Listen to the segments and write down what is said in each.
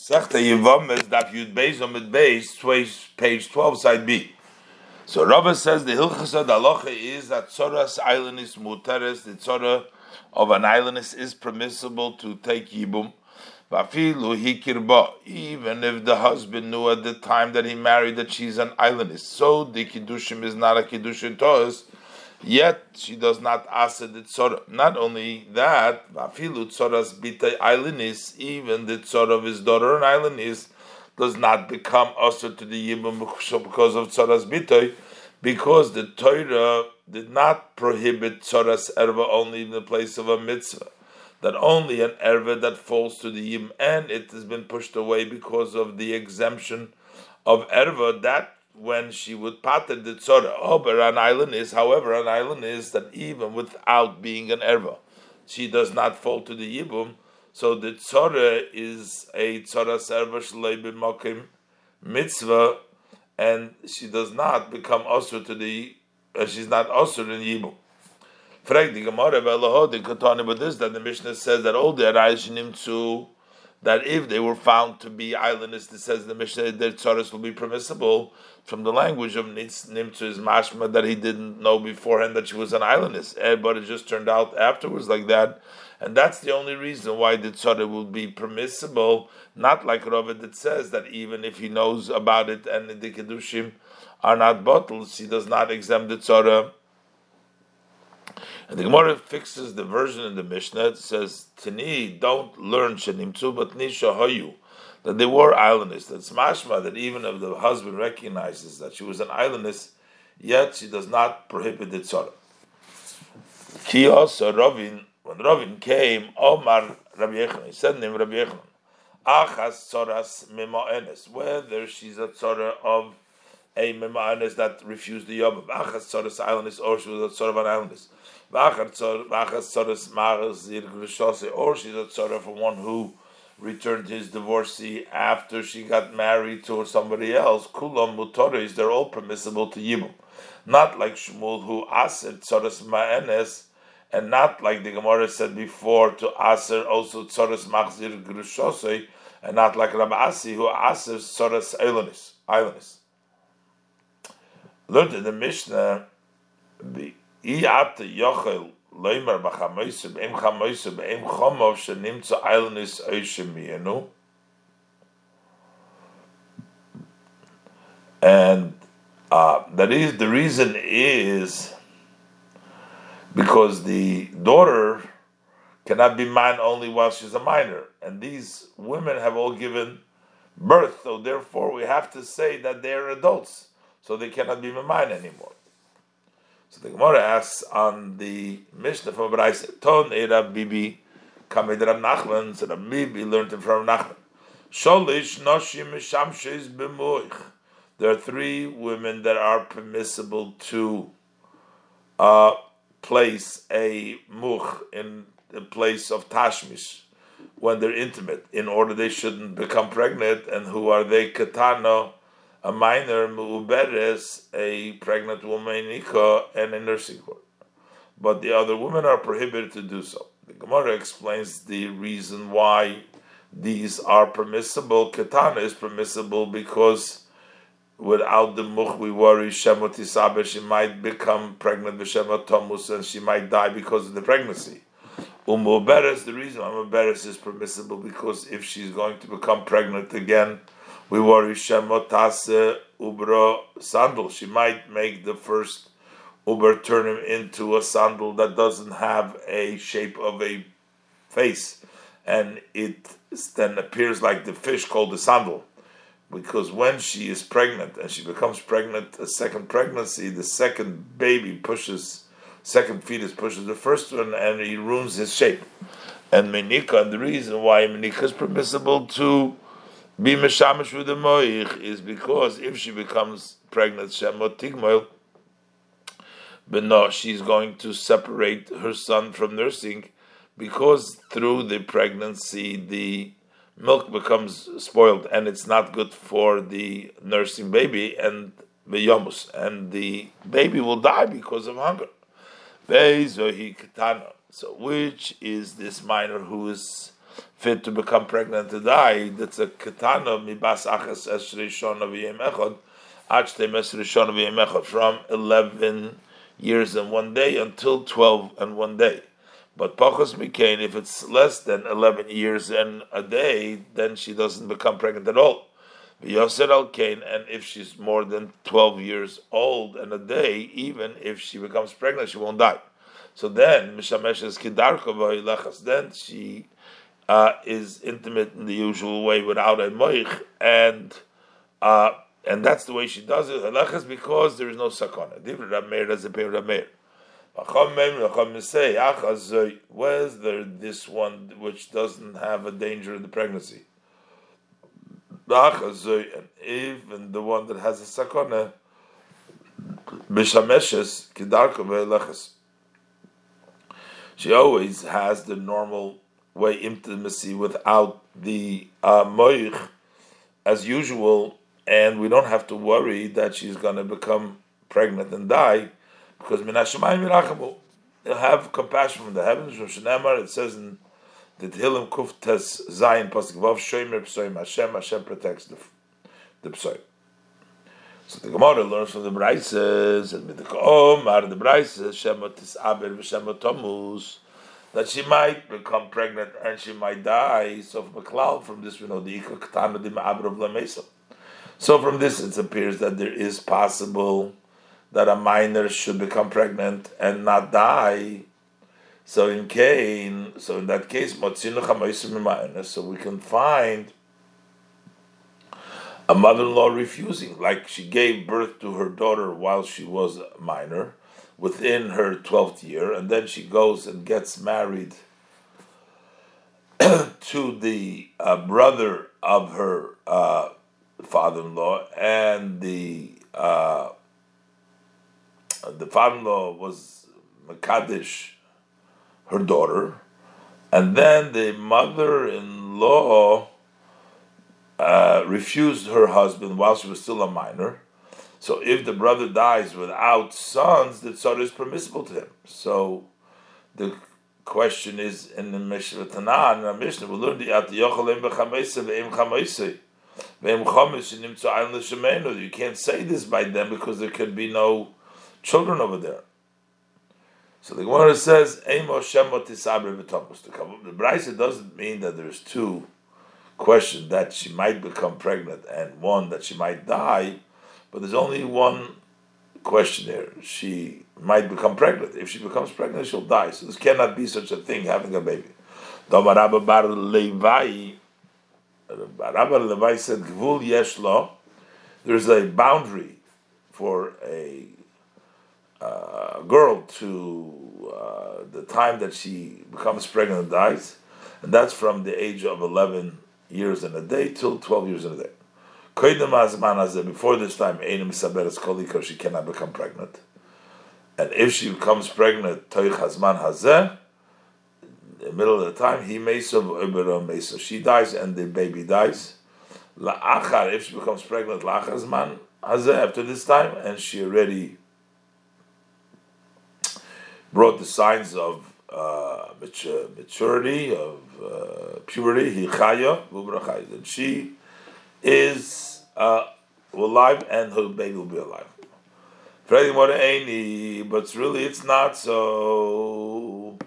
Sechta Yevames Daf Yud Beis Omid Beis, page twelve, side B. So Rava says the Hilchasa Dalocha is that Tzoras eilonis muteres. The Tzora of an eilonis is permissible to take Yibum. Even if the husband knew at the time that he married that she's an eilonis. So the kiddushim is not a kiddushin to us Yet she does not ask the tzora. Not only that, vafilu tzoras bita eilonis, even the tzora of his daughter an eilonis does not become usher to the yibum because of tzoras bita, because the Torah did not prohibit tzoras erva only in the place of a mitzvah. That only an erva that falls to the yibum, and it has been pushed away because of the exemption of erva that when she would pater the tzora. Oh, but an eilonis, however, an eilonis that even without being an erva, she does not fall to the yibum. So the tzora is a tzora serva mokim mitzvah, and she does not become osur to the, uh, she's not osur in yibum. Frag the Gemara, but this that the Mishnah says that all the Arayishim to that if they were found to be islanders, it says the Mishnah their tzaras will be permissible. From the language of Nimtzu is mashma that he didn't know beforehand that she was an eilonis, eh, but it just turned out afterwards like that, and that's the only reason why the tzara will be permissible. Not like Ravid that says that even if he knows about it and the kedushim are not bottles, he does not exempt the tzara and the Gemara fixes the version in the Mishnah. It says, Tini, don't learn Shenimtzu, but Nisha Hayu. That they were islanders. That's mashma, that even if the husband recognizes that she was an eilonis, yet she does not prohibit the tzara. Ki also Ravin, when Ravin came, Omar Rabbi Yechon, he said name Rabbi Yechon, Achas tzoras mima'enes, whether she's a tzara of a mima'enes that refused the yom, Achas tzoras eilonis, or she was a tzara of an eilonis or she's a tzara for one who returned his divorcee after she got married to somebody else. Kulam mutoris, they're all permissible to yibum. Not like Shmuel who aser tzoras ma'enes, and not like the Gemara said before to aser also tzoras machzir grushosei, and not like Rabbi Asi who aser eilonis. Eilonis. Learned in the Mishnah, and uh, that is the reason is because the daughter cannot be mine only while she's a minor, and these women have all given birth, so therefore we have to say that they are adults, so they cannot be mine anymore. So the Gemara asks on the Mishnah from Braise, Ton Era Bibi Kamed Rab Nachman, so Rab Bibi learned it from Nachman. Sholish Noshim Shamshes B'moich. There are three women that are permissible to uh, place a much in the place of tashmish when they're intimate, in order they shouldn't become pregnant. And who are they? Katano a minor mu'uberes, a pregnant woman nikah, and a nursing court. But the other women are prohibited to do so. The Gemara explains the reason why these are permissible. Katana is permissible because without the much we worry Shemot Isabe, she might become pregnant with Shemot Tomus and she might die because of the pregnancy. Umuberes, the reason Umuberes is permissible because if she's going to become pregnant again, we worry Shemotase Ubra sandal. She might make the first Uber turn him into a sandal that doesn't have a shape of a face, and it then appears like the fish called the sandal. Because when she is pregnant and she becomes pregnant, a second pregnancy, the second baby pushes, second fetus pushes the first one, and he ruins his shape. And menika, and the reason why menika is permissible to be meshamish with the moich is because if she becomes pregnant, shemot tigmoil, but no, she's going to separate her son from nursing because through the pregnancy the milk becomes spoiled and it's not good for the nursing baby and the yomus. And the baby will die because of hunger. So which is this minor who is fit to become pregnant to die, that's a katana mibas achas esrishon aviyim echad, achtem esrishon aviyim echad, from 11 years and one day until 12 and one day. But pachos mikain, if it's less than 11 years and a day, then she doesn't become pregnant at all. Yoser al kain, and if she's more than 12 years old and a day, even if she becomes pregnant, she won't die. So then, mishamesh mishameshes kidarko then she uh, is intimate in the usual way without a moich, and uh, and that's the way she does it. Halachas because there is no sakana. Divri Rameir does a pair Rameir. where's there this one which doesn't have a danger in the pregnancy? And even the one that has a sakana, She always has the normal way intimacy without the uh, moich as usual, and we don't have to worry that she's going to become pregnant and die because minashamayim yirachamu. They'll have compassion from the heavens. From Shenemar, it says in the Tehillim Kuf Tes Zayin Pasuk Vav Shomer Psoim Hashem Hashem protects the the Psoim. So the Gemara learns from the Braises and the Omar the Braises Shemot Tis Aber v'Shemot Tomus that she might become pregnant and she might die. So from a cloud, from this we know the So from this it appears that there is possible that a minor should become pregnant and not die. So in Cain, so in that case, so we can find a mother-in-law refusing, like she gave birth to her daughter while she was a minor, within her 12th year, and then she goes and gets married to the uh, brother of her uh, father-in-law, and the uh, the father-in-law was Makadish, her daughter, and then the mother-in-law uh, refused her husband while she was still a minor so if the brother dies without sons, the tzara is permissible to him. So the question is in the Mishnah in the Mishnah, we learned the Yochalim b'chameisa ve'im chameisa. Ve'im. You can't say this by them because there could be no children over there. So the Gemara says, Eimo shemot tisabre v'topos. The Brisa doesn't mean that there's two questions that she might become pregnant and one that she might die but there's only one question here. She might become pregnant. If she becomes pregnant, she'll die. So this cannot be such a thing, having a baby. Bar Rabbi Levi said, Gvul there's a boundary for a uh, girl to uh, the time that she becomes pregnant and dies, and that's from the age of 11 years and a day till 12 years and a day. Before this time, she cannot become pregnant. And if she becomes pregnant, Hazman in the middle of the time, he Mesa Mesa. She dies and the baby dies. La'achar, if she becomes pregnant, La'achar Hazman Hazeh, after this time, and she already brought the signs of uh, maturity, of uh, puberty, he chaya, and she is uh, alive and her baby will be alive. But really, it's not so.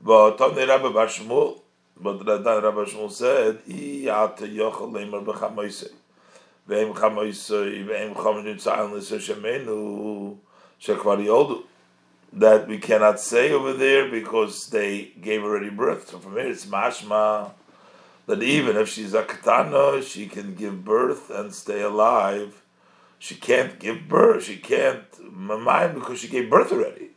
But Tony Rabbi Bashmul, but the Rabbi Shmuel said, "He had to yochel lemer b'chamoisei, ve'im chamoisei, ve'im chamoisei tza'al l'seshemenu shekvar yoldu." That we cannot say over there because they gave already birth. So from here, it's mashma that even if she's a katana, she can give birth and stay alive. She can't give birth. She can't mamaim because she gave birth already.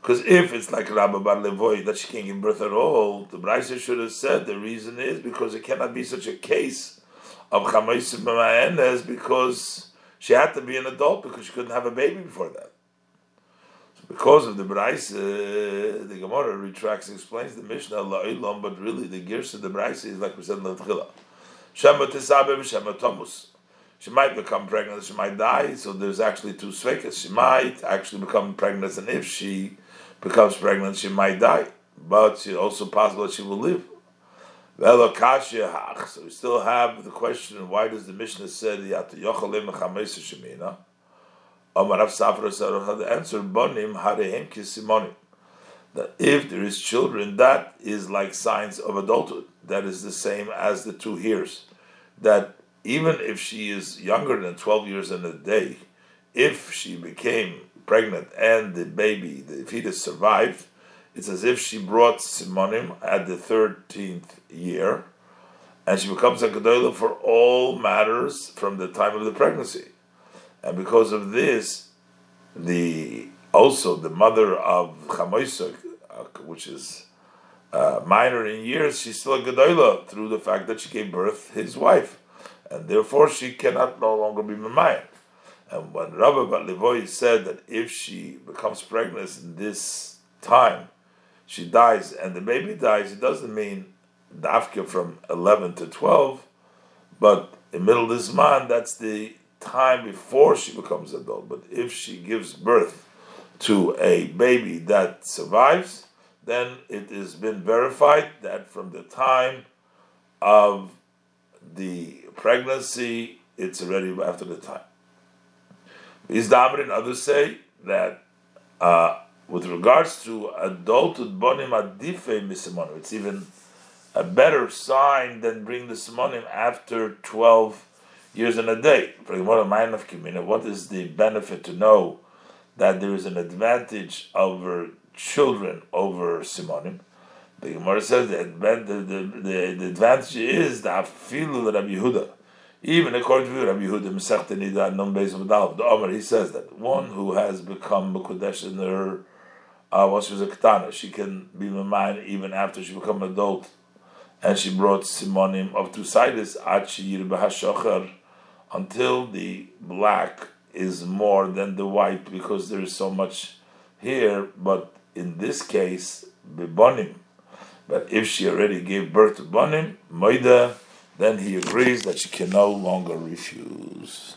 Because if it's like Rabbi Bar Levoy that she can't give birth at all, the Brisa should have said the reason is because it cannot be such a case of chamaisim is because she had to be an adult because she couldn't have a baby before that. Because of the Braise, uh, the Gemara retracts explains the Mishnah La'ilam, but really the Girs of the Braise is like we said in the Tchila. Shema Tisabe Shema Tomus. She might become pregnant, she might die, so there's actually two svekas. She might actually become pregnant, and if she becomes pregnant, she might die. But it's also possible that she will live. So we still have the question: Why does the Mishnah say Yat Yochalim Chameisa Shemina? Amar Rav Safra said the answer: Bonim Harehem Kisimonim. That if there is children, that is like signs of adulthood. That is the same as the two years. That even if she is younger than twelve years and a day, if she became pregnant and the baby, the fetus survived, it's as if she brought Simonim at the 13th year, and she becomes a Gedolah for all matters from the time of the pregnancy. And because of this, the also the mother of Chamoisuk, uh, which is uh, minor in years, she's still a Gedolah through the fact that she gave birth his wife, and therefore she cannot no longer be Mamayim. And when Rabbi Bat said that if she becomes pregnant in this time, she dies and the baby dies, it doesn't mean dafka from 11 to 12, but in middle this month, that's the time before she becomes adult. But if she gives birth to a baby that survives, then it has been verified that from the time of the pregnancy, it's already after the time. Izdamr and others say that uh, with regards to adulthood bonim adife misimonim, it's even a better sign than bring the simonim after 12 years and a day. Of what is the benefit to know that there is an advantage over children over simonim? The Gemara says the, the, the, the advantage is the afilu Rabbi Yehuda even according to Rabbi Yehuda Masechta Nida Num Beis Madal, the Omer, he says that one who has become Mukodesh in her uh, once she was a katana, she can be Mamayim even after she become an adult, and she brought Simonim of two sides until the black is more than the white because there is so much here. But in this case, Bibonim. But if she already gave birth to Bonim, Moida then he agrees that she can no longer refuse.